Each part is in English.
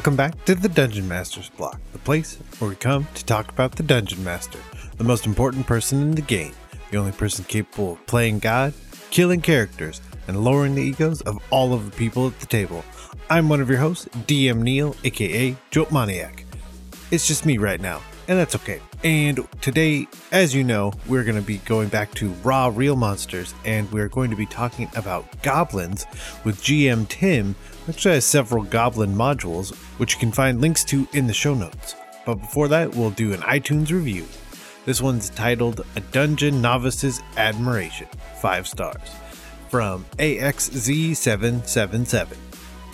Welcome back to the Dungeon Master's Block, the place where we come to talk about the Dungeon Master, the most important person in the game, the only person capable of playing God, killing characters, and lowering the egos of all of the people at the table. I'm one of your hosts, DM Neil, aka Jolt Maniac. It's just me right now, and that's okay. And today, as you know, we're going to be going back to Raw Real Monsters, and we're going to be talking about goblins with GM Tim, which has several goblin modules, which you can find links to in the show notes. But before that, we'll do an iTunes review. This one's titled A Dungeon Novice's Admiration, 5 stars, from AXZ777.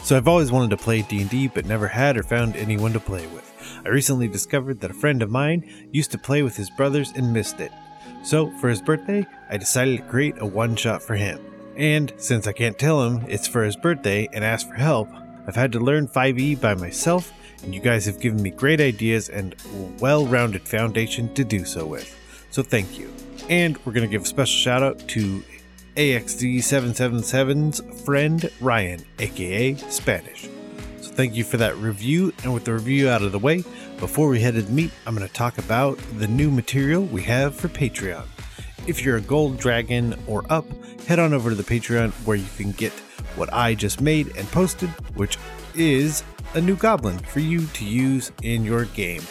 So I've always wanted to play D&D but never had or found anyone to play with. I recently discovered that a friend of mine used to play with his brothers and missed it. So, for his birthday, I decided to create a one shot for him. And since I can't tell him it's for his birthday and ask for help, I've had to learn 5e by myself, and you guys have given me great ideas and well rounded foundation to do so with. So, thank you. And we're going to give a special shout out to AXD777's friend Ryan, aka Spanish. So thank you for that review. And with the review out of the way, before we head to the meat, I'm going to talk about the new material we have for Patreon. If you're a gold dragon or up, head on over to the Patreon where you can get what I just made and posted, which is a new goblin for you to use in your game.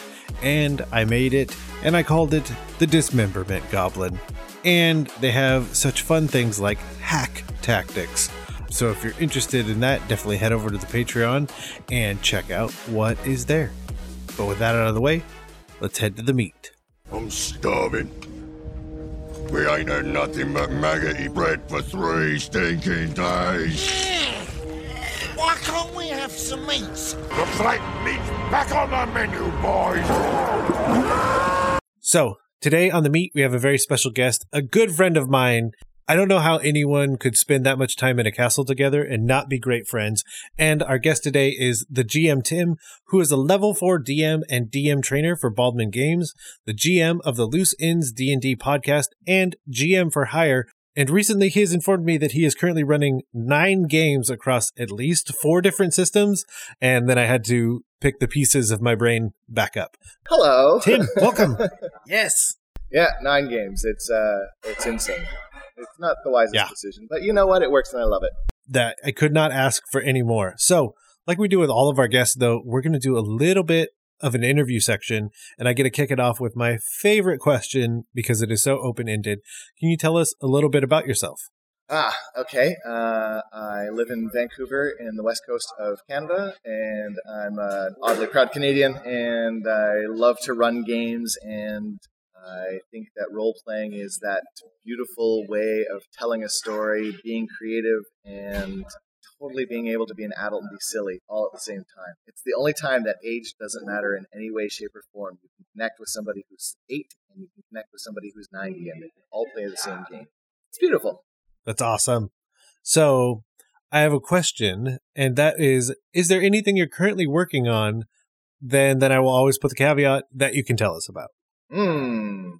And I made it and I called it the Dismemberment Goblin. And they have such fun things like hack tactics. So if you're interested in that, definitely head over to the Patreon and check out what is there. But with that out of the way, let's head to the meat. I'm starving. We ain't had nothing but maggoty bread for three stinking days. Why can't we have some meat? Looks like meat's back on the menu, boys. So, today on the meat, we have a very special guest, a good friend of mine. I don't know how anyone could spend that much time in a castle together and not be great friends. And our guest today is the GM Tim, who is a level 4 DM and DM trainer for Baldman Games, the GM of the Loose Ends D&D podcast, and GM for Hire. And recently he has informed me that he is currently running nine games across at least four different systems. And then I had to pick the pieces of my brain back up. Hello. Tim, welcome. yes. Yeah, nine games. It's uh it's insane. It's not the wisest Yeah. decision, but you know what? It works and I love it. that I could not ask for any more. So, like we do with all of our guests, though, we're going to do a little bit of an interview section, and I get to kick it off with my favorite question because it is so open ended. Can you tell us a little bit about yourself? Ah, okay. Uh, I live in Vancouver in the west coast of Canada, and I'm an oddly proud Canadian, and I love to run games, and I think that role playing is that beautiful way of telling a story, being creative, and totally being able to be an adult and be silly all at the same time. It's the only time that age doesn't matter in any way, shape, or form. You can connect with somebody who's eight, and you can connect with somebody who's 90, and they can all play the same game. It's beautiful. That's awesome. So, I have a question, and that is Is there anything you're currently working on? Then, then I will always put the caveat that you can tell us about. Hmm.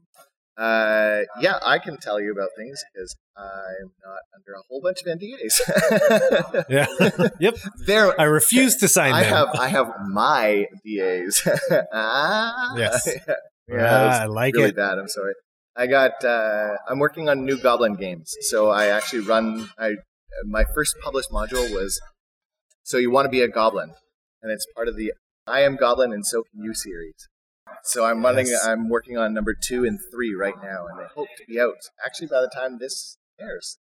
Uh, yeah, I can tell you about things because I'm not under a whole bunch of NDAs. Yeah. yep. there, I refuse to sign I them. have, I have my DAs. ah, Yes. yeah, Ah, that's I like really it. bad. I'm sorry. I got. Uh, I'm working on new Goblin games, so I actually run. I my first published module was. So you want to be a goblin, and it's part of the I am Goblin and so can you series. So I'm running. Yes. I'm working on number two and three right now, and I hope to be out actually by the time this airs.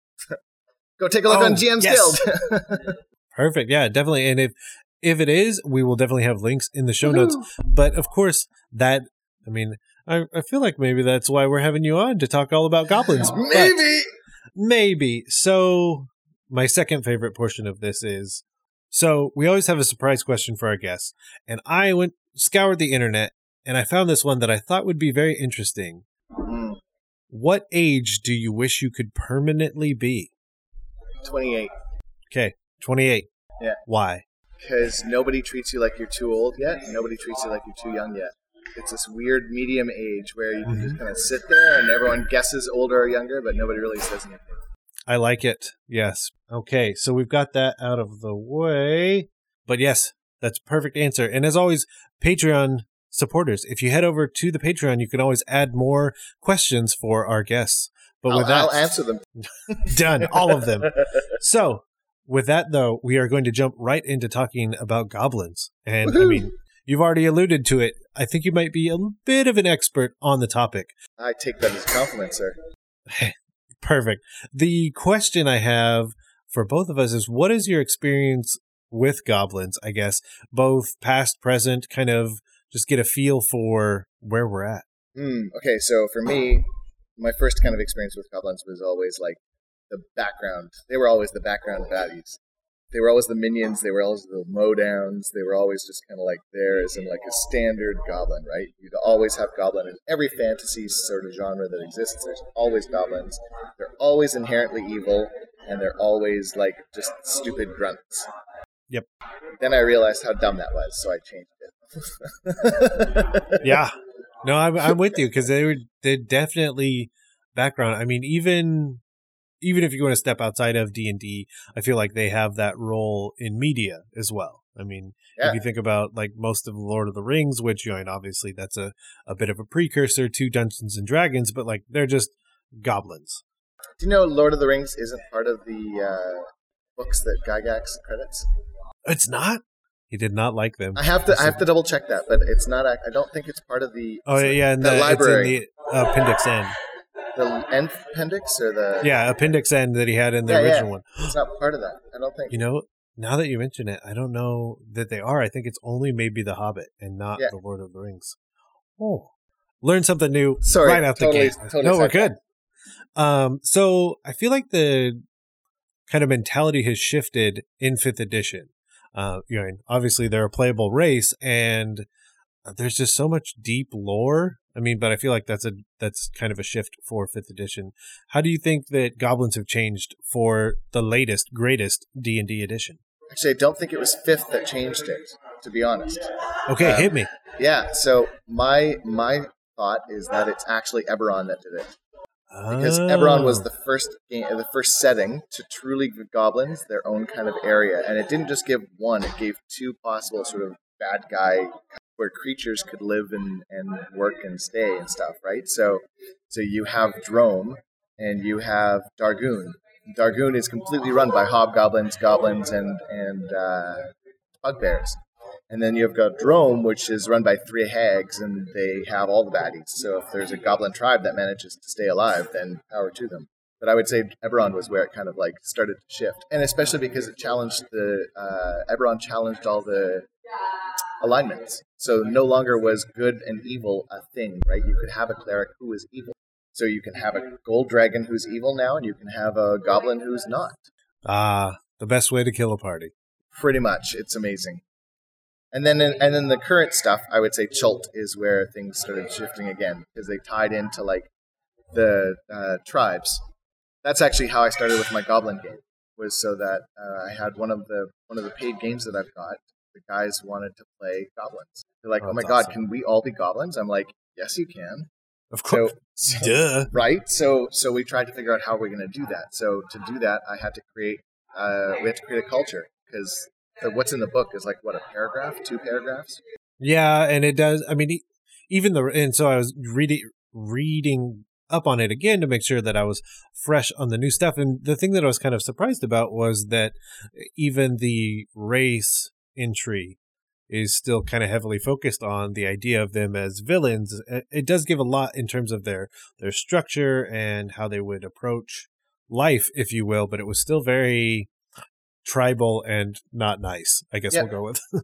Go take a look Oh, on GM's yes. Guild. Perfect. Yeah, definitely. And if if it is, we will definitely have links in the show notes. But of course, that I mean, I, I feel like maybe that's why we're having you on to talk all about goblins. Maybe. maybe. So my second favorite portion of this is so we always have a surprise question for our guests, and I went scoured the internet and I found this one that I thought would be very interesting. What age do you wish you could permanently be? Twenty-eight. Okay, twenty eight. Yeah. Why? because nobody treats you like you're too old yet, and nobody treats you like you're too young yet. It's this weird medium age where you can just mm-hmm. kind of sit there and everyone guesses older or younger, but nobody really says anything. I like it. Yes. Okay, so we've got that out of the way. But yes, That's perfect answer. And as always, Patreon supporters, if you head over to the Patreon, you can always add more questions for our guests. But I'll, that, I'll answer them. done all of them. So, with that though, we are going to jump right into talking about goblins. And I mean, you've already alluded to it. I think you might be a bit of an expert on the topic. I take that as a compliment, sir. Perfect. The question I have for both of us is what is your experience with goblins, I guess, both past, present, kind of just get a feel for where we're at. Hmm. okay, so for me, my first kind of experience with goblins was always like the background. They were always the background baddies. They were always the minions. They were always the mowdowns. They were always just kind of like there as in like a standard goblin, right? You'd always have goblin in every fantasy sort of genre that exists. There's always goblins. They're always inherently evil, and they're always like just stupid grunts. Yep. Then I realized how dumb that was, so I changed it. Yeah. No, I'm I'm with you because they were they definitely background. I mean, even even if you want to step outside of D and D, I feel like they have that role in media as well. I mean, Yeah. if you think about like most of the Lord of the Rings, which you know, obviously that's a a bit of a precursor to Dungeons and Dragons, but like they're just goblins. Do you know Lord of the Rings isn't part of the uh, books that Gygax credits? It's not. He did not like them. I have to I have to double check that, but it's not. I don't think it's part of the. Oh yeah, yeah, and the the, library. In the appendix N. the end appendix or the. Yeah, appendix N that he had in the Yeah, yeah. original one. It's not part of that. I don't think. You know, now that you mention it, I don't know that they are. I think it's only maybe The Hobbit and not Yeah. The Lord of the Rings. Oh, learn something new Sorry, right out totally- the gate. totally no, we're good. Um, so I feel like the kind of mentality has shifted in fifth edition. Uh, you know, obviously they're a playable race, and there's just so much deep lore. I mean, but I feel like that's a that's kind of a shift for fifth edition. How do you think that goblins have changed for the latest, greatest D and D edition? Actually, I don't think it was fifth that changed it. To be honest. Okay, Uh, hit me. Yeah. So my my thought is that it's actually Eberron that did it because Eberron was Oh. the first game, the first setting to truly give goblins their own kind of area, and it didn't just give one; it gave two possible sort of bad guy where creatures could live and, and work and stay and stuff, right? So, so you have Droaam and you have Darguun. Darguun is completely run by hobgoblins, goblins, and and uh, bugbears. And then you've got Droaam, which is run by three hags, and they have all the baddies. So if there's a goblin tribe that manages to stay alive, then power to them. But I would say Eberron was where it kind of like started to shift, and especially because it challenged the uh, Eberron challenged all the alignments. So no longer was good and evil a thing, right? You could have a cleric who is evil. So you can have a gold dragon who's evil now, and you can have a goblin who's not. ah the best way to kill a party. Pretty much, it's amazing. And then, in, and then the current stuff, I would say Chult is where things started shifting again because they tied into like the uh, tribes. That's actually how I started with my Goblin game. Was so that uh, I had one of the one of the paid games that I've got. The guys wanted to play goblins. They're like, Oh, "Oh my god, awesome. can we all be goblins?" I'm like, "Yes, you can." Of course. so- Duh. right? So so we tried to figure out how we're going to do that. So to do that, I had to create uh, we had to create a culture because what's in the book is like what a paragraph, two paragraphs. Yeah, and it does. I mean, even the and so I was reading reading up on it again to make sure that I was fresh on the new stuff. And the thing that I was kind of surprised about was that even the race entry is still kind of heavily focused on the idea of them as villains. It does give a lot in terms of their their structure and how they would approach life, if you will, but it was still very tribal and not nice. I guess Yeah. we'll go with.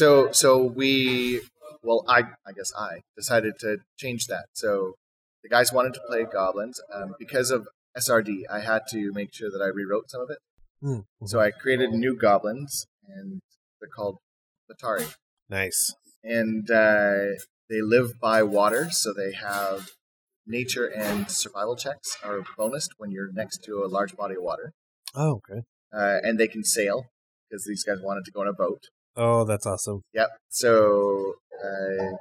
So so we well I I guess I decided to change that. So the guys wanted to play goblins um, because of SRD. I had to make sure that I rewrote some of it. Mm, So I created new goblins, and they're called Batari. nice. and uh, they live by water, so they have nature and survival checks are bonused when you're next to a large body of water, Oh, okay. Uh, and they can sail because these guys wanted to go on a boat. Oh, that's awesome. Yep. So uh,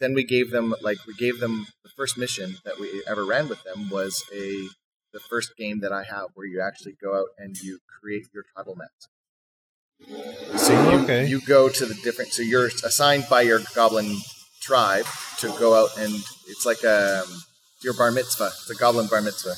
then we gave them like we gave them the first mission that we ever ran with them was a the first game that I have where you actually go out and you create your tribal map. So you, Okay. you go to the different. So you're assigned by your goblin tribe to go out and it's like a your bar mitzvah. It's a goblin bar mitzvah.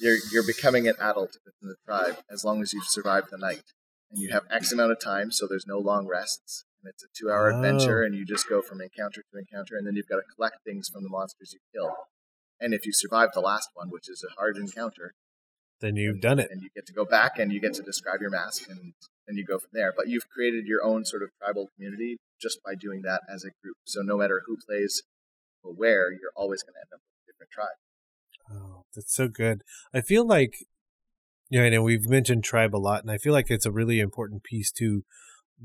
You're you're becoming an adult within the tribe as long as you've survived the night, and you have X amount of time. So there's no long rests. And it's a two-hour Oh. adventure, and you just go from encounter to encounter, and then you've got to collect things from the monsters you kill. And if you survive the last one, which is a hard encounter, Then you've done it. and you get to go back and you get to describe your mask and then you go from there but you've created your own sort of tribal community just by doing that as a group so no matter who plays or where you're always going to end up with a different tribe Oh, that's so good. I feel like, you know, and we've mentioned tribe a lot, and I feel like it's a really important piece to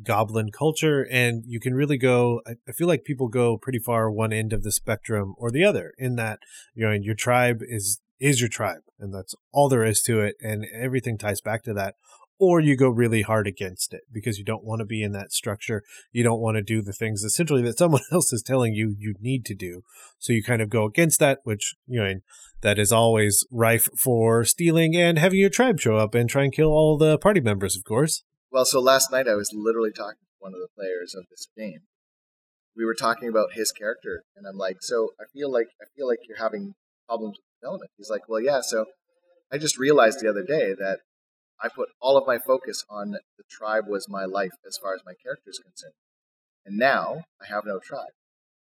goblin culture. And you can really go, I I feel like people go pretty far one end of the spectrum or the other in that, you know, your tribe is, is your tribe, and that's all there is to it. And everything ties back to that. Or you go really hard against it because you don't want to be in that structure. You don't want to do the things essentially that someone else is telling you you need to do. So you kind of go against that, which, you know, that is always rife for stealing and having your tribe show up and try and kill all the party members, of course. well so last night i was literally talking to one of the players of this game we were talking about his character and i'm like so i feel like i feel like you're having problems with development he's like well yeah so i just realized the other day that I put all of my focus on the tribe was my life as far as my character is concerned. And now I have no tribe.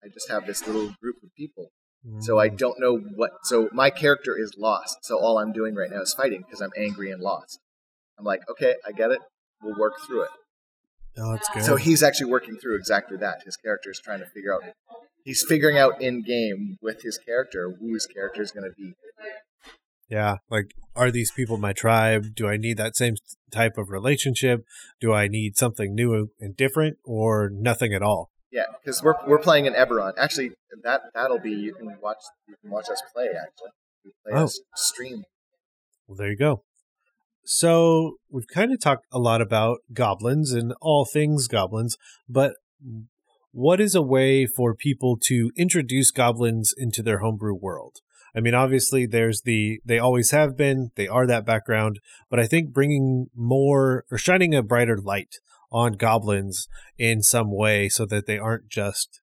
I just have this little group of people. So I mm. don't know what. So my character is lost. So all I'm doing right now is fighting because I'm angry and lost. I'm like, okay, I get it. We'll work through it. Oh, it's good. So he's actually working through exactly that. His character is trying to figure out. He's figuring out in game with his character who his character is going to be. Yeah, like, are these people my tribe? Do I need that same type of relationship? Do I need something new and different, or nothing at all? Yeah, because we're we're playing in Eberron. Actually, that that'll be you can watch you can watch us play. Actually, we play Oh. us stream. Well, there you go. So we've kind of talked a lot about goblins and all things goblins, but what is a way for people to introduce goblins into their homebrew world? I mean, obviously, there's the they always have been, they are that background, but I think bringing more or shining a brighter light on goblins in some way so that they aren't just.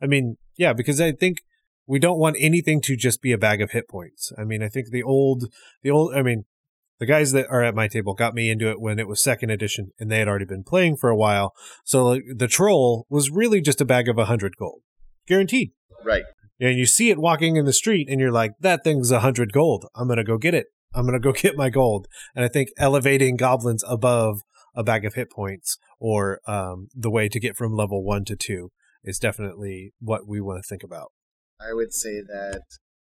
I mean, yeah, because I think we don't want anything to just be a bag of hit points. I mean, I think the old, the old, I mean, the guys that are at my table got me into it when it was second edition and they had already been playing for a while. So the troll was really just a bag of a hundred gold, guaranteed. Right. And you see it walking in the street and you're like, that thing's a hundred gold. I'm to go get it. I'm to go get my gold. And I think elevating goblins above a bag of hit points or um, the way to get from level one to two is definitely what we want to think about. I would say that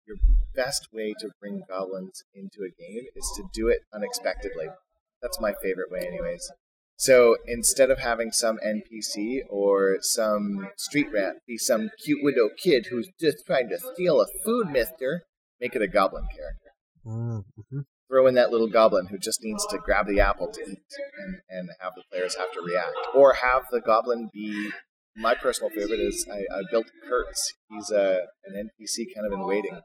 your best way to bring goblins into a game is to do it unexpectedly. That's my favorite way, anyways. So instead of having some NPC or some street rat be some cute widow kid who's just trying to steal a food mister, make it a goblin character. Mm-hmm. throw in that little goblin who just needs to grab the apple to eat and, and have the players have to react. Or have the goblin be my personal favorite is I, I built Kurtz. He's a an NPC kind of in waiting.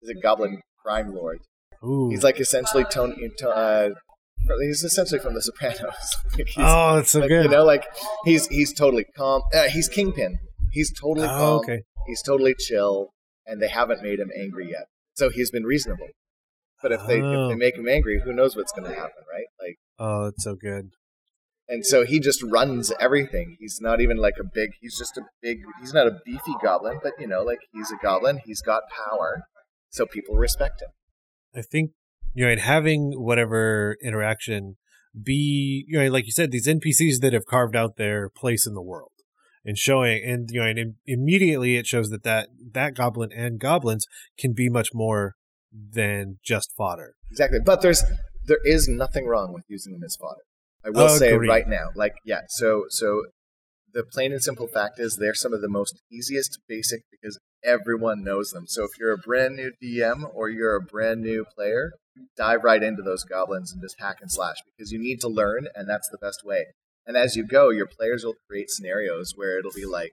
He's a goblin crime lord. Ooh. He's like essentially Tony. To, uh, he's essentially from The Sopranos. Oh, it's so like, good. You know, like he's he's totally calm. Uh, he's Kingpin. He's totally Oh, calm. okay. He's totally chill, and they haven't made him angry yet. So he's been reasonable. But if they Oh. if they make him angry, who knows what's going to happen, right? Like, Oh, that's so good. and so he just runs everything. He's not even like a big. He's just a big. He's not a beefy goblin, but you know, like he's a goblin. He's got power, so people respect him. I think you know, and having whatever interaction be you know, like you said, these NPCs that have carved out their place in the world and showing, and you know, and im- immediately it shows that that that goblin and goblins can be much more than just fodder. Exactly. But there's there is nothing wrong with using them as fodder. I will say right now. Like yeah, so so the plain and simple fact is they're some of the most easiest basic because everyone knows them. So if you're a brand new DM or you're a brand new player, dive right into those goblins and just hack and slash because you need to learn and that's the best way. And as you go, your players will create scenarios where it'll be like,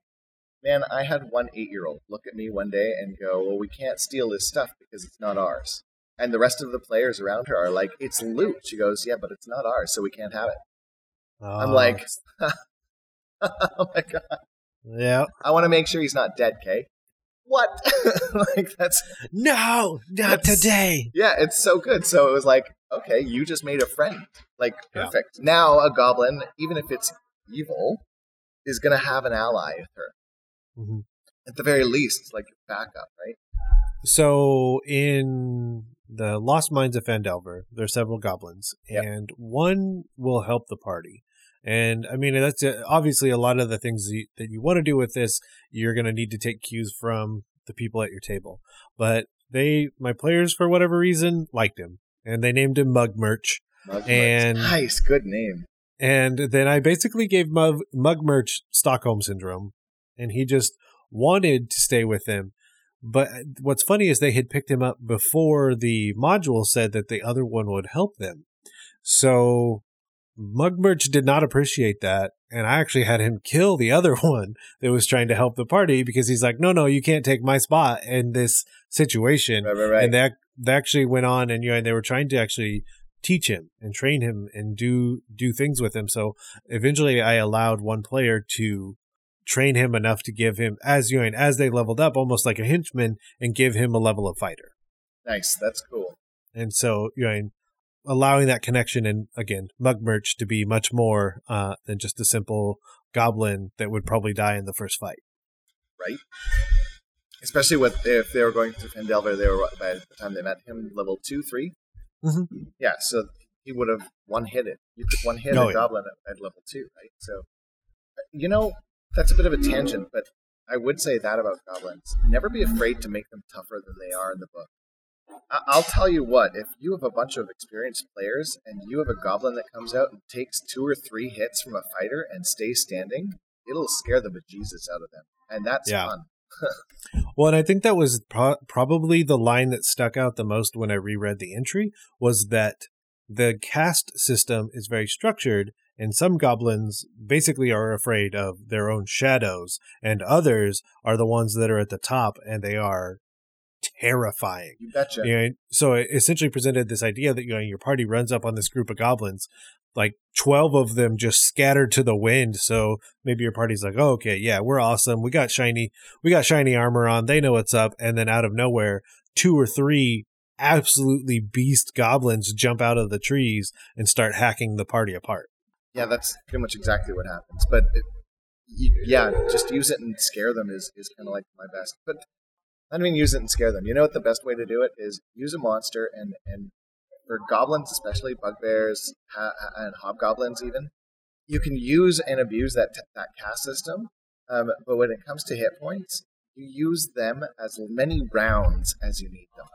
Man, I had one eight year old look at me one day and go, Well, we can't steal this stuff because it's not ours. And the rest of the players around her are like, It's loot. She goes, Yeah, but it's not ours, so we can't have it. I'm Uh, like, oh my god, yeah. I want to make sure he's not dead, Kay. What? like that's No, not That's- today. yeah, it's so good. So it was like, okay, you just made a friend. Like Yeah. perfect. Now a goblin, even if it's evil, is gonna have an ally with her. Mhm. At the very least, it's like backup, right? So in the Lost Mines of Phandelver, there are several goblins, Yep. and one will help the party. And I mean, that's uh, obviously a lot of the things that you, that you want to do with this. You're going to need to take cues from the people at your table. But they, my players, for whatever reason, liked him, and they named him Mug Merch. Mug Merch. And- nice, good name. And then I basically gave Mug, Mug Merch Stockholm Syndrome, and he just wanted to stay with them. But what's funny is they had picked him up before the module said that the other one would help them. So Mug Merch did not appreciate that. And I actually had him kill the other one that was trying to help the party because he's like, no, no, you can't take my spot in this situation Right, right, right. and that they actually went on and you know and they were trying to actually teach him and train him and do do things with him so eventually i allowed one player to train him enough to give him as you know and as they leveled up almost like a henchman and give him a level of fighter nice, that's cool. and so you know allowing that connection and again mug merch to be much more uh, than just a simple goblin that would probably die in the first fight right? Especially with if they were going through Phandelver, they were by the time they met him level two, 3 Mhm. Yeah, so he would have one hit it. You could one hit Oh, a yeah. goblin at, at level two, right? So, you know, that's a bit of a tangent, but I would say that about goblins: never be afraid to make them tougher than they are in the book. I'll tell you what: if you have a bunch of experienced players and you have a goblin that comes out and takes two or three hits from a fighter and stays standing, it'll scare the bejesus out of them, and that's Yeah. fun. Well, and I think that was pro- probably the line that stuck out the most when I reread the entry was that the caste system is very structured, and some goblins basically are afraid of their own shadows, and others are the ones that are at the top, and they are terrifying. You betcha. So it essentially presented this idea that you know your party runs up on this group of goblins, like twelve of them just scattered to the wind. So maybe your party's like, oh, okay, yeah, we're awesome. We got shiny, we got shiny armor on. They know what's up. And then out of nowhere, two or three absolutely beast goblins jump out of the trees and start hacking the party apart. Yeah, that's pretty much exactly what happens. But it, yeah, just use it and scare them is, is kind of like my best. But I mean use it and scare them. You know what the best way to do it is use a monster and and for goblins especially bugbears ha- and hobgoblins even you can use and abuse that that caste system. Um, but when it comes to hit points, you use them as many rounds as you need them.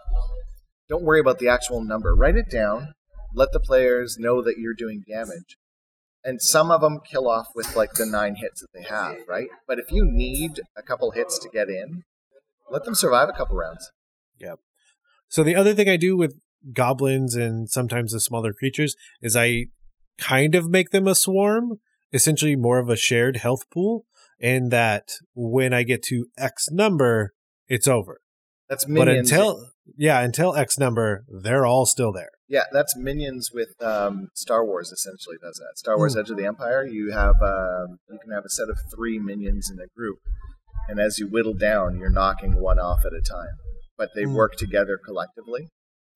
Don't worry about the actual number. Write it down. Let the players know that you're doing damage and some of them kill off with like the nine hits that they have, right? But if you need a couple hits to get in, let them survive a couple rounds. Yeah. So the other thing I do with goblins and sometimes the smaller creatures is I kind of make them a swarm, essentially more of a shared health pool, and that when I get to X number, it's over. That's minions. But until yeah, until X number, they're all still there. yeah, that's minions with um, Star Wars. Essentially, does that. Star Wars: Edge of the Empire. You have um, you can have a set of three minions in a group, and as you whittle down, you're knocking one off at a time. But they Hmm. work together collectively.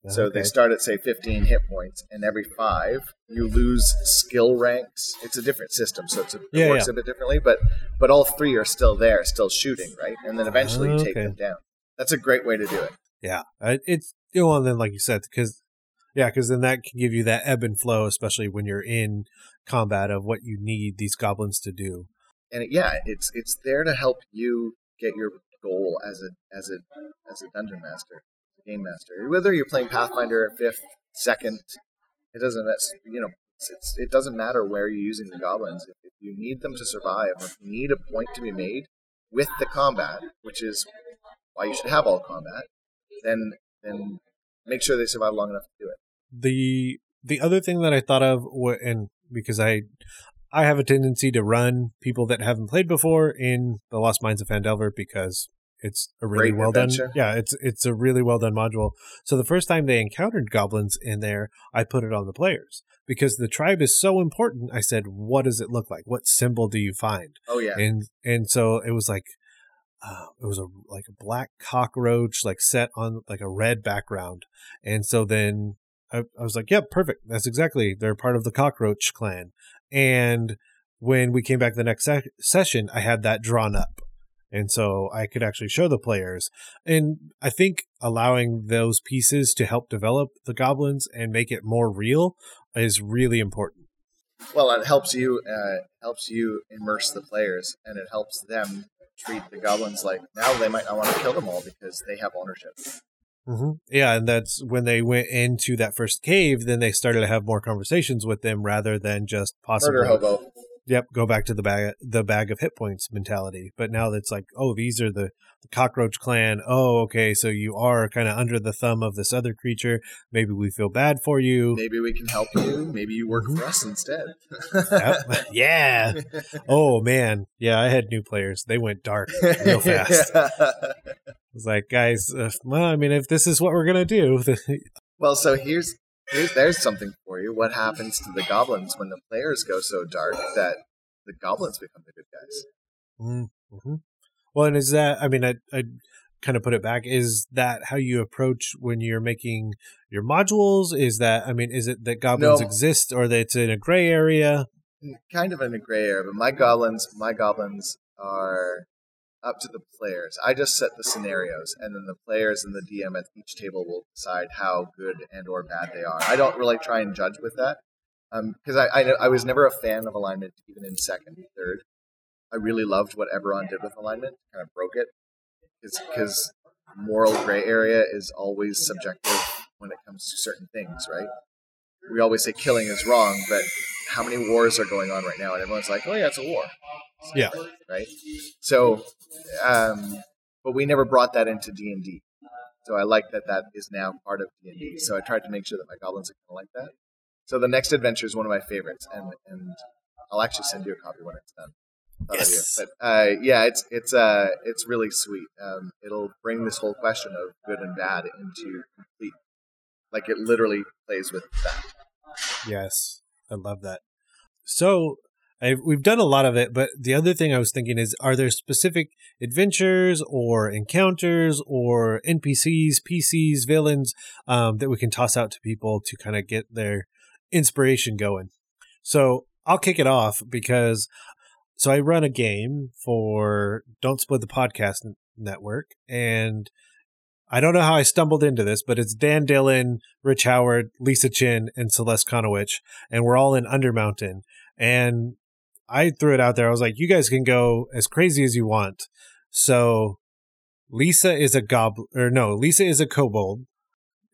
So they start at say 15 hit points, and every five you lose skill ranks. It's a different system, so it's a, it Yeah, works yeah. a bit differently. But but all three are still there, still shooting, right? And then eventually you take them down. That's a great way to do it. Yeah, it's you know, and then like you said, because yeah, because then that can give you that ebb and flow, especially when you're in combat of what you need these goblins to do. And it, yeah, it's it's there to help you get your goal as a as a as a dungeon master, game master. Whether you're playing Pathfinder fifth, second, it doesn't. You know. It's, it doesn't matter where you're using the goblins. If, you need them to survive, if you need a point to be made with the combat, which is why you should have all combat, then then make sure they survive long enough to do it. the the other thing that I thought of, and because I I have a tendency to run people that haven't played before in the Lost Mines of Phandelver because it's a really Great well adventure. done. Yeah, it's it's a really well done module. So the first time they encountered goblins in there, I put it on the players because the tribe is so important. I said, "What does it look like? What symbol do you find?" Oh yeah. And and so it was like uh, it was a like a black cockroach like set on like a red background. And so then I, I was like, "Yep, perfect. That's exactly. They're part of the cockroach clan." And when we came back the next se- session, I had that drawn up. And so I could actually show the players. And I think allowing those pieces to help develop the goblins and make it more real is really important. Well, it helps you uh, helps you immerse the players, and it helps them treat the goblins like now they might not want to kill them all because they have ownership. Hmm Yeah, and that's when they went into that first cave. Then they started to have more conversations with them rather than just possibly, Murder hobo. yep, go back to the bag, the bag of hit points mentality. But now it's like, oh, these are the, the cockroach clan. Oh, okay, so you are kind of under the thumb of this other creature. Maybe we feel bad for you. Maybe we can help you. Maybe you work Mhm. for us instead. Yep. yeah. Oh man, yeah. I had new players. They went dark real fast. It's like, guys, uh, well, I mean, if this is what we're gonna do, well, so here's here's there's something for you. What happens to the goblins when the players go so dark that the goblins become the good guys? Mm-hmm. Well, and is that? I mean, I I kind of put it back. Is that how you approach when you're making your modules? Is that? I mean, is it that goblins No. exist or that it's in a gray area? kind of in a gray area, but my goblins, my goblins are up to the players. I just set the scenarios, and then the players and the DM at each table will decide how good and or bad they are. I don't really try and judge with that, um, because I, I I was never a fan of alignment, even in second, third. I really loved what Eberron did with alignment, kind of broke it, because moral gray area is always subjective when it comes to certain things, right? We always say killing is wrong, but how many wars are going on right now? And everyone's like, oh, yeah, it's a war. Yeah. Right? So, um, but we never brought that into D&D. So I like that that is now part of D&D. So I tried to make sure that my goblins are kind of like that. So the next adventure is one of my favorites, and and I'll actually send you a copy when it's done. Thought of you. Yes. But uh, yeah, it's it's uh it's really sweet. Um, it'll bring this whole question of good and bad into complete, like it literally plays with that. Yes, I love that. So i we've done a lot of it, but the other thing I was thinking is, are there specific adventures or encounters or NPCs, PCs, villains um, that we can toss out to people to kind of get their inspiration going? So I'll kick it off because so I run a game for Don't Split the Podcast Network, and I don't know how I stumbled into this, but it's Dan Dillon, Rich Howard, Lisa Chin, and Celeste Conowitch, and we're all in Undermountain. And I threw it out there. I was like, you guys can go as crazy as you want. So Lisa is a goblin, or no, Lisa is a kobold,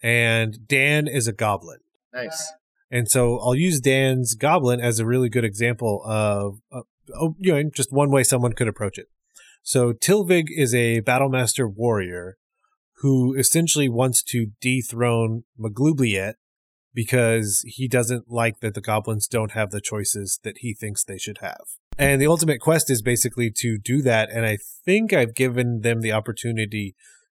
and Dan is a goblin. Nice. And so I'll use Dan's goblin as a really good example of, uh, oh, you know, just one way someone could approach it. So Tilvig is a Battlemaster warrior who essentially wants to dethrone Maglubiyet because he doesn't like that the goblins don't have the choices that he thinks they should have. And the ultimate quest is basically to do that. And I think I've given them the opportunity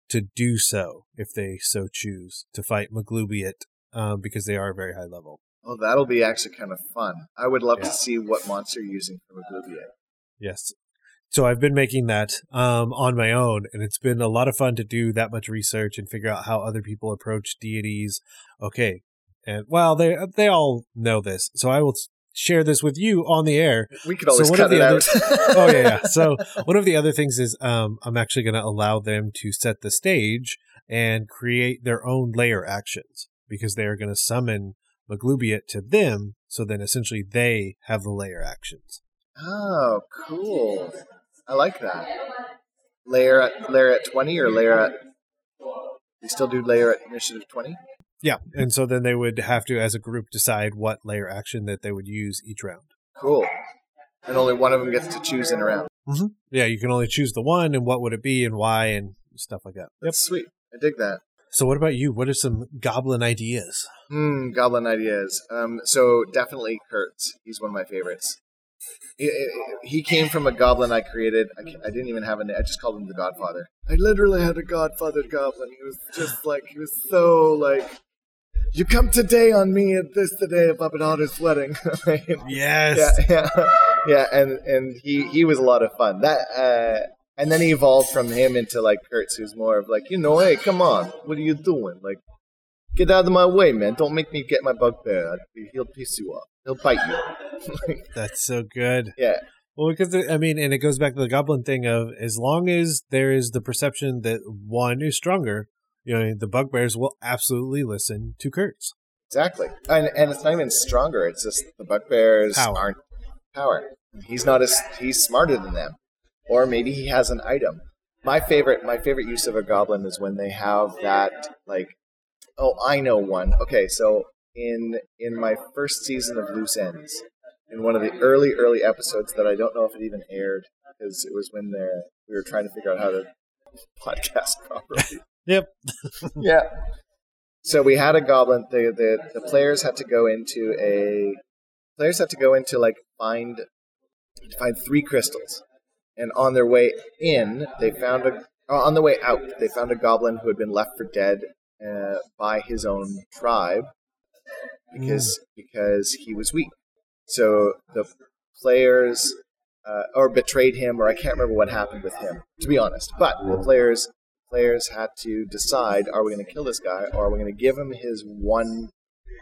to do so if they so choose to fight Maglubiyet um, because they are very high level. Well, that'll be actually kind of fun. I would love Yeah. to see what monster you're using for Maglubiyet. Yes. So I've been making that um, on my own, and it's been a lot of fun to do that much research and figure out how other people approach deities. Okay, and well, they they all know this, so I will share this with you on the air. We could always So cut it other- out. oh yeah, yeah. So one of the other things is um, I'm actually going to allow them to set the stage and create their own lair actions because they are going to summon Maglubiyet to them. So then essentially they have the lair actions. Oh, cool. I like that. Lair at lair at twenty or lair at you still do layer at initiative twenty? Yeah, and so then they would have to, as a group, decide what lair action that they would use each round. Cool. And only one of them gets to choose in a round. Yeah, you can only choose the one, and what would it be, and why, and stuff like that. Yep. Sweet. I dig that. So, what about you? What are some goblin ideas? Hmm, goblin ideas. Um, so definitely Kurtz. He's one of my favorites. He- He came from a goblin I created. I, I didn't even have a name. I just called him the Godfather. I literally had a Godfather goblin. He was just like he was so like. You come today on me at this today day of my daughter's wedding. Yes. yeah, yeah, yeah, and and he he was a lot of fun. That uh, and then he evolved from him into like Kurtz, who's more of like, you know, hey, come on, what are you doing? Like, get out of my way, man! Don't make me get my bugbear. He'll piss you off. He'll bite you. That's so good. yeah, Well, because I mean, and it goes back to the goblin thing of as long as there is the perception that one is stronger, you know, the bugbears will absolutely listen to Kurtz. exactly. And and it's not even stronger. It's just the bugbears Power. aren't power. He's not as he's smarter than them, or maybe he has an item. My favorite my favorite use of a goblin is when they have that like oh I know one. Okay, so in in my first season of Loose Ends, in one of the early early episodes that I don't know if it even aired because it was when we were trying to figure out how to podcast properly. Yep. yeah. So we had a goblin. The, the the players had to go into a players had to go into like find find three crystals, and on their way in, they found a uh, on the way out they found a goblin who had been left for dead uh, by his own tribe because because he was weak. So the players uh, or betrayed him, or I can't remember what happened with him, to be honest. But the players players had to decide: Are we going to kill this guy, or are we going to give him his one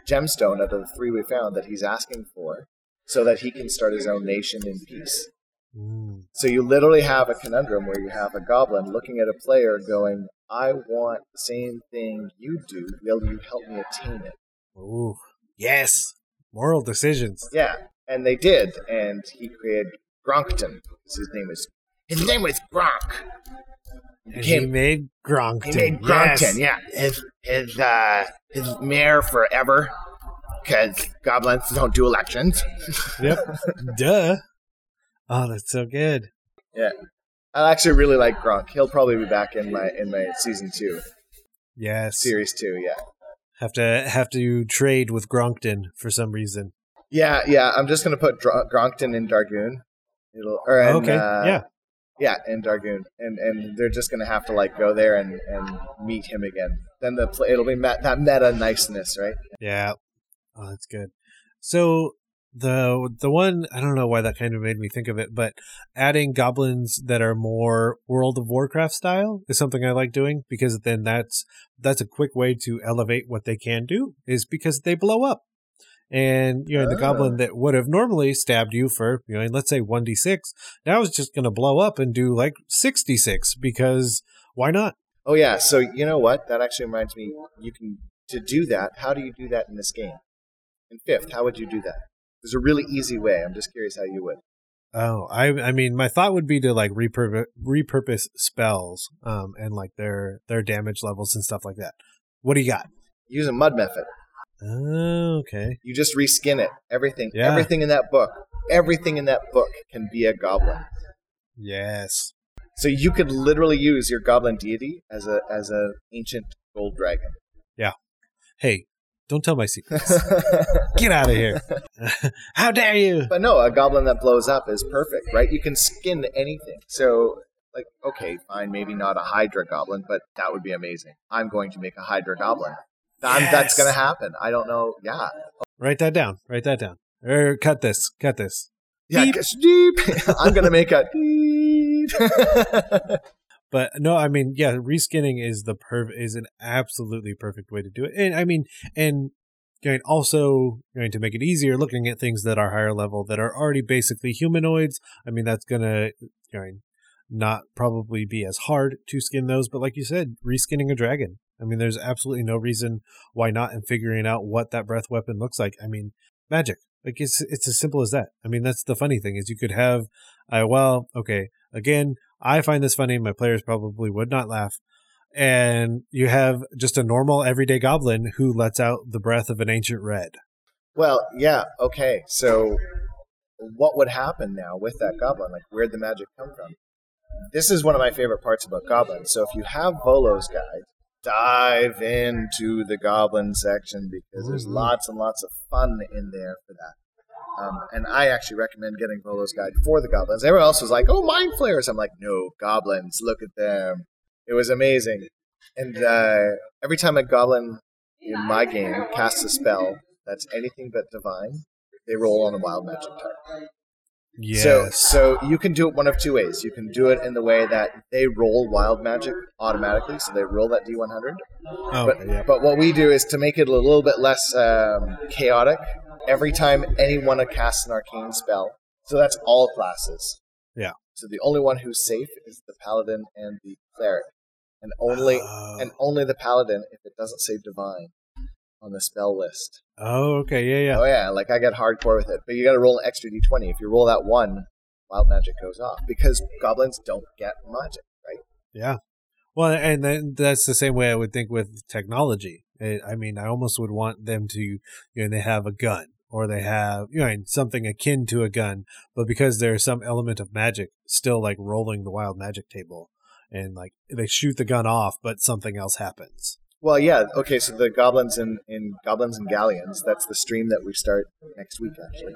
gemstone out of the three we found that he's asking for, so that he can start his own nation in peace? Mm. So you literally have a conundrum where you have a goblin looking at a player, going, "I want the same thing you do. Will you help me attain it?" Ooh. Yes. Moral decisions. Yeah, and they did, and he created Gronkton. His name is His name was Gronk. And he made Gronkton. He made Yes. Gronkton, yeah. His his uh his mayor forever. Cause goblins don't do elections. Yep. Duh. Oh, that's so good. yeah. I actually really like Gronk. He'll probably be back in my in my season two, Yes. series two. Yeah, Have to have to trade with Gronkton for some reason. yeah, yeah. I'm just gonna put Dr- Gronkton in Darguun. It'll or in, okay. uh, yeah. Yeah, in Darguun, and and they're just gonna have to like go there and and meet him again. Then the pl- it'll be met, that meta niceness, right? Yeah. Oh, that's good. So the the one I don't know why that kind of made me think of it, but adding goblins that are more World of Warcraft style is something I like doing because then that's that's a quick way to elevate what they can do is because they blow up. And you know the goblin that would have normally stabbed you for you know let's say one d six now is just going to blow up and do like sixty six because why not? Oh yeah, so you know what? That actually reminds me. You can to do that. How do you do that in this game? In fifth, how would you do that? There's a really easy way. I'm just curious how you would. Oh, I I mean, my thought would be to like repurpose repurpose spells, um, and like their their damage levels and stuff like that. What do you got? Use a mud method. Oh, okay. You just reskin it. Everything, Yeah. everything in that book, everything in that book can be a goblin. Yes. So you could literally use your goblin deity as a as an ancient gold dragon. Yeah. Hey, don't tell my secrets. Get out of here. How dare you? But no, a goblin that blows up is perfect, right? You can skin anything. So, like, okay, fine, maybe not a Hydra goblin, but that would be amazing. I'm going to make a Hydra goblin. Yes. That's going to happen. I don't know. Yeah. Write that down. Write that down. Or cut this. Cut this. Yeah. Guess- deep. I'm going to make a deep. But no, I mean, yeah, reskinning is the perv is an absolutely perfect way to do it. And I mean, and going also going to make it easier looking at things that are higher level that are already basically humanoids. I mean, that's gonna going not probably be as hard to skin those, but like you said, reskinning a dragon. I mean, there's absolutely no reason why not in figuring out what that breath weapon looks like. I mean, magic. Like it's it's as simple as that. I mean, that's the funny thing is you could have, I well, okay, again, I find this funny. My players probably would not laugh. And you have just a normal everyday goblin who lets out the breath of an ancient red. well, yeah. Okay. So, what would happen now with that goblin? Like, where'd the magic come from? This is one of my favorite parts about goblins. So, if you have Volo's guide, dive into the goblin section because there's lots and lots of fun in there for that. Um, and I actually recommend getting Volo's Guide for the goblins. Everyone else was like, "Oh, mind flayers." I'm like, "No, goblins. Look at them." It was amazing. And uh, every time a goblin in my game casts a spell that's anything but divine, they roll on a wild magic type. Yes. So, so you can do it one of two ways. You can do it in the way that they roll wild magic automatically, so they roll that D100. oh, But, yeah. but what we do is to make it a little bit less um, chaotic. Every time anyone casts an arcane spell, so that's all classes. Yeah. So the only one who's safe is the paladin and the cleric, and only Oh. and only the paladin if it doesn't say divine on the spell list. oh, okay, yeah, yeah. Oh yeah, like I get hardcore with it. But you got to roll an extra d20. If you roll that one, wild magic goes off because goblins don't get magic, right? Yeah. Well, and then that's the same way I would think with technology. It, I mean, I almost would want them to, you know, they have a gun or they have, you know, something akin to a gun, but because there's some element of magic still like rolling the wild magic table and like they shoot the gun off, but something else happens. Well, yeah. Okay, so the goblins in, in goblins and galleons. That's the stream that we start next week. Actually,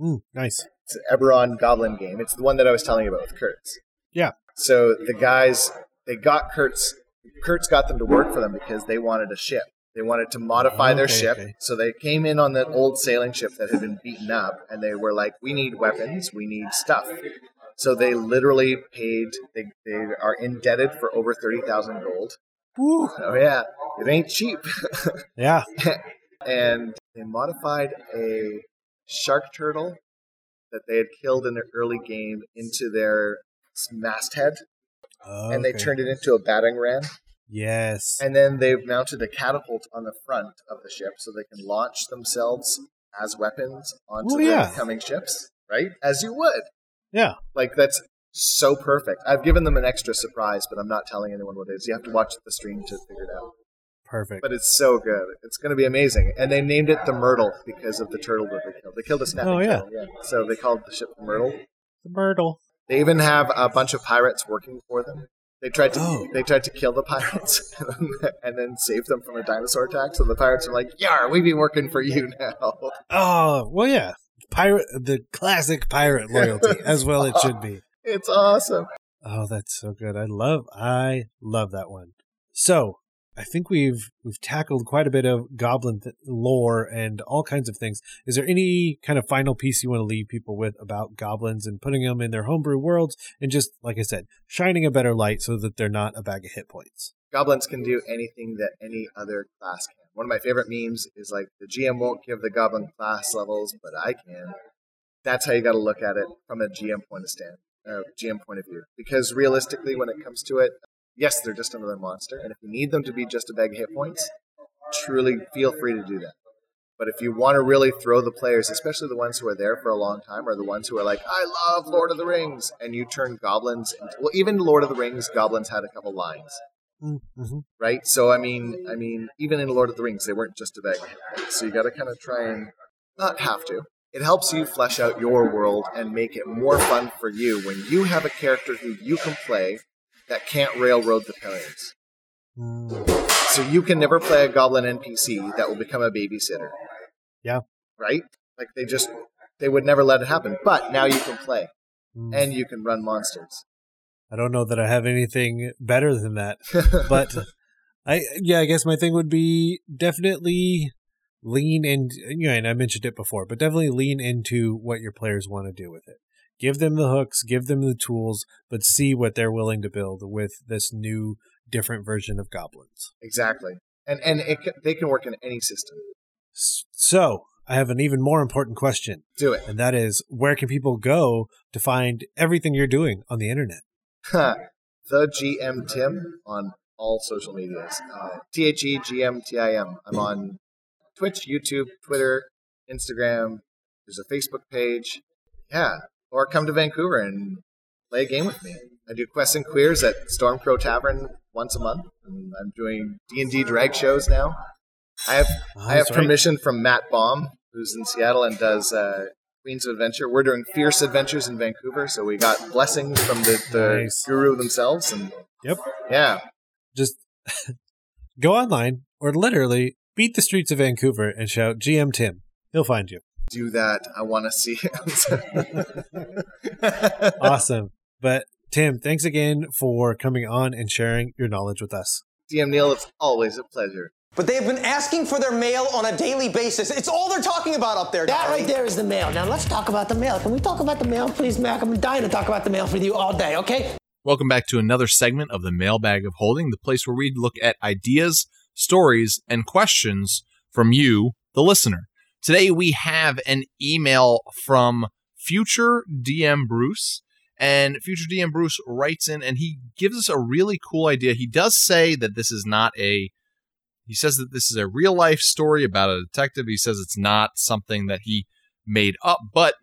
Mm, nice. it's an Eberron Goblin game. It's the one that I was telling you about with Kurtz. Yeah. So the guys they got Kurtz. Kurtz got them to work for them because they wanted a ship. They wanted to modify their Okay, ship. okay. So they came in on that old sailing ship that had been beaten up, and they were like, "We need weapons. We need stuff." So they literally paid. They they are indebted for over thirty thousand gold. Woo. Oh yeah, it ain't cheap. Yeah. and they modified a shark turtle that they had killed in an early game into their masthead, and they Okay. turned it into a batting ram. Yes. And then they've mounted a catapult on the front of the ship so they can launch themselves as weapons onto the yeah. incoming ships, right? As you would. Yeah. Like that's so perfect. I've given them an extra surprise, but I'm not telling anyone what it is. You have to watch the stream to figure it out. Perfect. But it's so good. It's going to be amazing. And they named it the Myrtle because of the turtle that they killed. They killed a snapping Oh, yeah. turtle. Yeah. So they called the ship the Myrtle. the Myrtle. They even have a bunch of pirates working for them. They tried to Oh. they tried to kill the pirates and then save them from a dinosaur attack. So the pirates are like, "Yar, we be working for you now." Oh, well, yeah. Pirate, the classic pirate loyalty, as well it should be. It's awesome. Oh, that's so good. I love, I love that one. So, I think we've we've tackled quite a bit of goblin th- lore and all kinds of things. Is there any kind of final piece you want to leave people with about goblins and putting them in their homebrew worlds and just like I said, shining a better light so that they're not a bag of hit points? Goblins can do anything that any other class can. One of my favorite memes is like the GM won't give the goblin class levels, but I can. That's how you got to look at it from a GM point of stand, uh, GM point of view. Because realistically, when it comes to it, yes, they're just another monster, and if you need them to be just a bag of hit points, truly feel free to do that. But if you want to really throw the players, especially the ones who are there for a long time, or the ones who are like, "I love Lord of the Rings," and you turn goblins into well, even Lord of the Rings, goblins had a couple lines Mm-hmm. right? So I mean, I mean, even in Lord of the Rings, they weren't just a bag of hit points. So you got to kind of try and not have to. It helps you flesh out your world and make it more fun for you when you have a character who you can play that can't railroad the players. Mm. So you can never play a goblin NPC that will become a babysitter. Yeah. Right? Like they just they would never let it happen. But now you can play Mm. and you can run monsters. I don't know that I have anything better than that. but I yeah, I guess my thing would be definitely lean in you know, and I mentioned it before, but definitely lean into what your players want to do with it. Give them the hooks, give them the tools, but see what they're willing to build with this new different version of goblins. exactly. And and it, ca- they can work in any system. So, I have an even more important question, Do it. and that is where can people go to find everything you're doing on the internet? the GM Tim on all social medias. Uh, T H E G M T I M. I'm on Twitch, YouTube, Twitter, Instagram. There's a Facebook page. Yeah. Or come to Vancouver and play a game with me. I do quests and queers at Stormcrow Tavern once a month. And I'm doing D&D drag shows now. I have Oh, I have right. permission from Matt Baum, who's in Seattle and does uh, Queens of Adventure. We're doing Fierce Adventures in Vancouver, so we got blessings from the, the Nice. guru themselves. And Yep. yeah, just go online or literally beat the streets of Vancouver and shout GM Tim. He'll find you. do that. I want to see it. awesome. But Tim, thanks again for coming on and sharing your knowledge with us. DM Neil, it's always a pleasure. But they have been asking for their mail on a daily basis. It's all they're talking about up there. That right there is the mail. Now let's talk about the mail. Can we talk about the mail, please, Mac? I'm dying to talk about the mail with you all day, okay? Welcome back to another segment of the Mailbag of Holding, the place where we look at ideas, stories, and questions from you, the listener. Today we have an email from future DM Bruce. And future DM Bruce writes in and he gives us a really cool idea. He does say that this is not a he says that this is a real life story about a detective. He says it's not something that he made up, but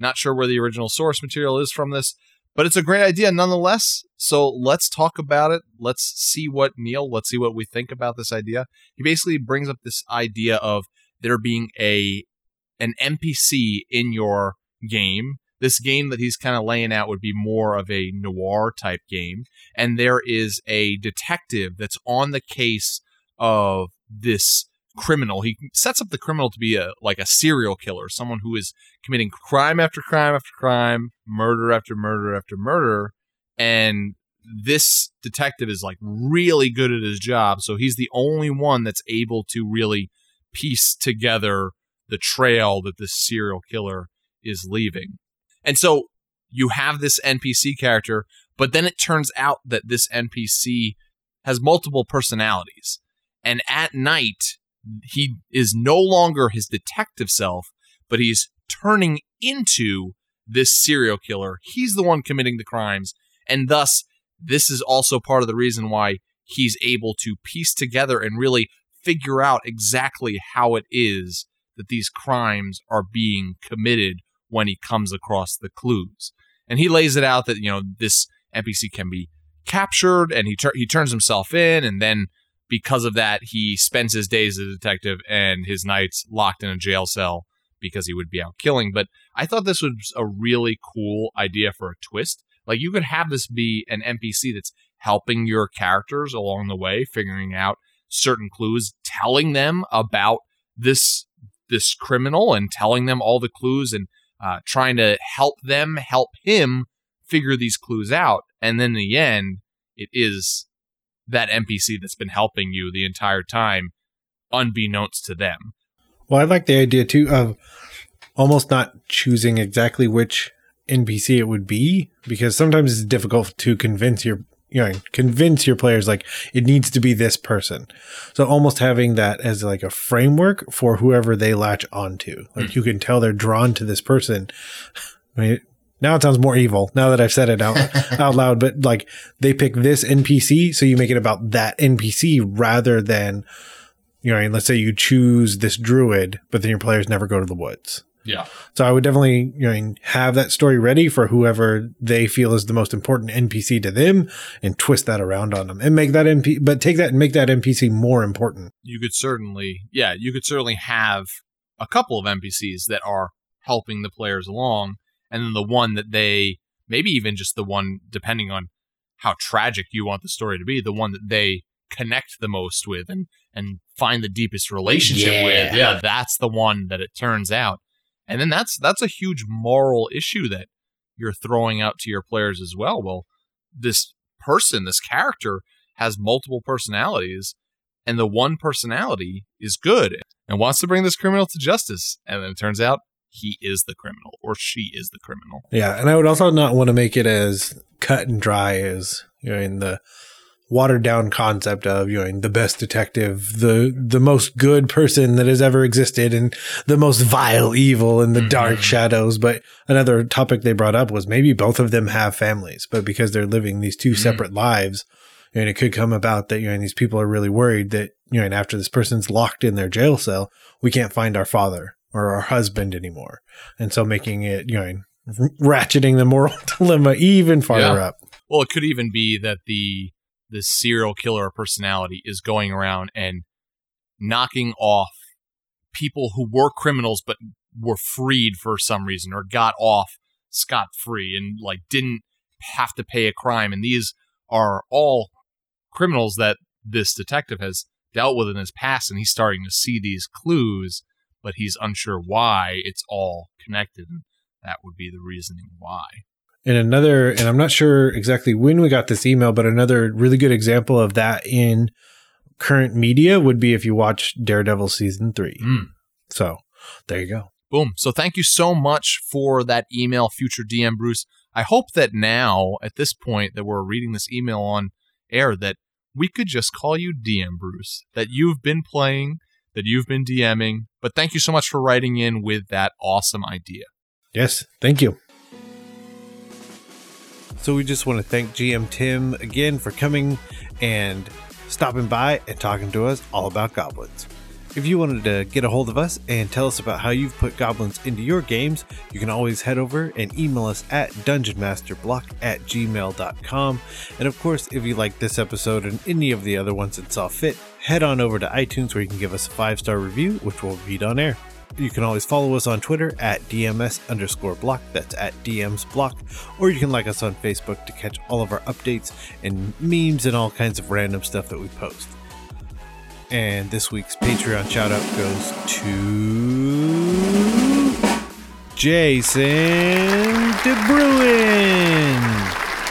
not sure where the original source material is from this. But it's a great idea nonetheless. So let's talk about it. Let's see what Neil, let's see what we think about this idea. He basically brings up this idea of there being a an NPC in your game this game that he's kind of laying out would be more of a noir type game. And there is a detective that's on the case of this criminal. He sets up the criminal to be a like a serial killer, someone who is committing crime after crime after crime, murder after murder after murder, and this detective is like really good at his job, so he's the only one that's able to really piece together the trail that this serial killer is leaving. And so you have this NPC character, but then it turns out that this NPC has multiple personalities. And at night, he is no longer his detective self, but he's turning into this serial killer. He's the one committing the crimes. And thus, this is also part of the reason why he's able to piece together and really figure out exactly how it is that these crimes are being committed when he comes across the clues. And he lays it out that, you know, this NPC can be captured and he, tur- he turns himself in and then because of that he spends his days as a detective and his nights locked in a jail cell because he would be out killing. But I thought this was a really cool idea for a twist. Like you could have this be an NPC that's helping your characters along the way, figuring out certain clues, telling them about this this criminal and telling them all the clues and uh, trying to help them help him figure these clues out. And then in the end, it is that NPC that's been helping you the entire time, unbeknownst to them. Well, I like the idea too of almost not choosing exactly which NPC it would be because sometimes it's difficult to convince your you know convince your players like it needs to be this person so almost having that as like a framework for whoever they latch onto like mm. you can tell they're drawn to this person I mean, now it sounds more evil now that I've said it out, out loud, but like they pick this NPC. So you make it about that NPC rather than, you know, let's say you choose this druid, but then your players never go to the woods. Yeah. So I would definitely, you know, have that story ready for whoever they feel is the most important NPC to them and twist that around on them and make that NPC, but take that and make that NPC more important. You could certainly, yeah, you could certainly have a couple of NPCs that are helping the players along and then the one that they, maybe even just the one, depending on how tragic you want the story to be, the one that they connect the most with and, and find the deepest relationship yeah. with. Yeah, that's the one that it turns out and then that's that's a huge moral issue that you're throwing out to your players as well. Well, this person, this character has multiple personalities and the one personality is good and wants to bring this criminal to justice and then it turns out he is the criminal or she is the criminal. Yeah, and I would also not want to make it as cut and dry as you know in the watered down concept of you know the best detective, the the most good person that has ever existed, and the most vile evil in the mm-hmm. dark shadows. But another topic they brought up was maybe both of them have families, but because they're living these 2 mm-hmm. separate lives, and it could come about that you know these people are really worried that you know and after this person's locked in their jail cell, we can't find our father or our husband anymore, and so making it you know ratcheting the moral dilemma even farther yeah. up. Well, it could even be that the this serial killer personality is going around and knocking off people who were criminals but were freed for some reason or got off scot free and like didn't have to pay a crime. And these are all criminals that this detective has dealt with in his past, and he's starting to see these clues. But he's unsure why it's all connected. And that would be the reasoning why. And another, and I'm not sure exactly when we got this email, but another really good example of that in current media would be if you watch Daredevil season three. Mm. So there you go. Boom. So thank you so much for that email, future DM Bruce. I hope that now, at this point that we're reading this email on air, that we could just call you DM Bruce, that you've been playing, that you've been DMing. But thank you so much for writing in with that awesome idea. Yes, thank you. So we just want to thank GM Tim again for coming and stopping by and talking to us all about goblins. If you wanted to get a hold of us and tell us about how you've put goblins into your games, you can always head over and email us at dungeonmasterblock at gmail.com. And of course, if you like this episode and any of the other ones that saw fit, head on over to iTunes where you can give us a five star review, which we'll read on air. You can always follow us on Twitter at DMS underscore block. That's at DMs block. Or you can like us on Facebook to catch all of our updates and memes and all kinds of random stuff that we post. And this week's Patreon shout out goes to Jason DeBruin,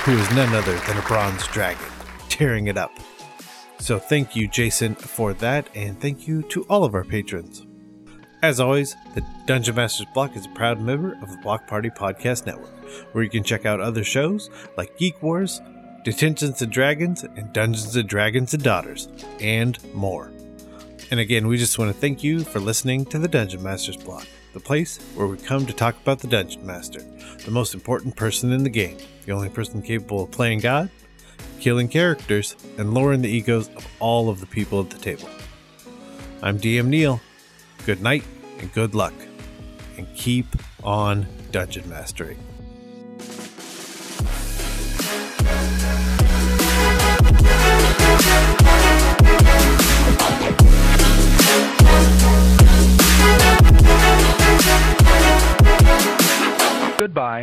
who is none other than a bronze dragon, tearing it up. So thank you, Jason, for that, and thank you to all of our patrons. As always, the Dungeon Masters Block is a proud member of the Block Party Podcast Network, where you can check out other shows like Geek Wars, Detentions and Dragons, and Dungeons and Dragons and Daughters, and more. And again, we just want to thank you for listening to the Dungeon Masters Block, the place where we come to talk about the Dungeon Master, the most important person in the game, the only person capable of playing God, killing characters, and lowering the egos of all of the people at the table. I'm DM Neil. Good night and good luck, and keep on dungeon mastering. Goodbye.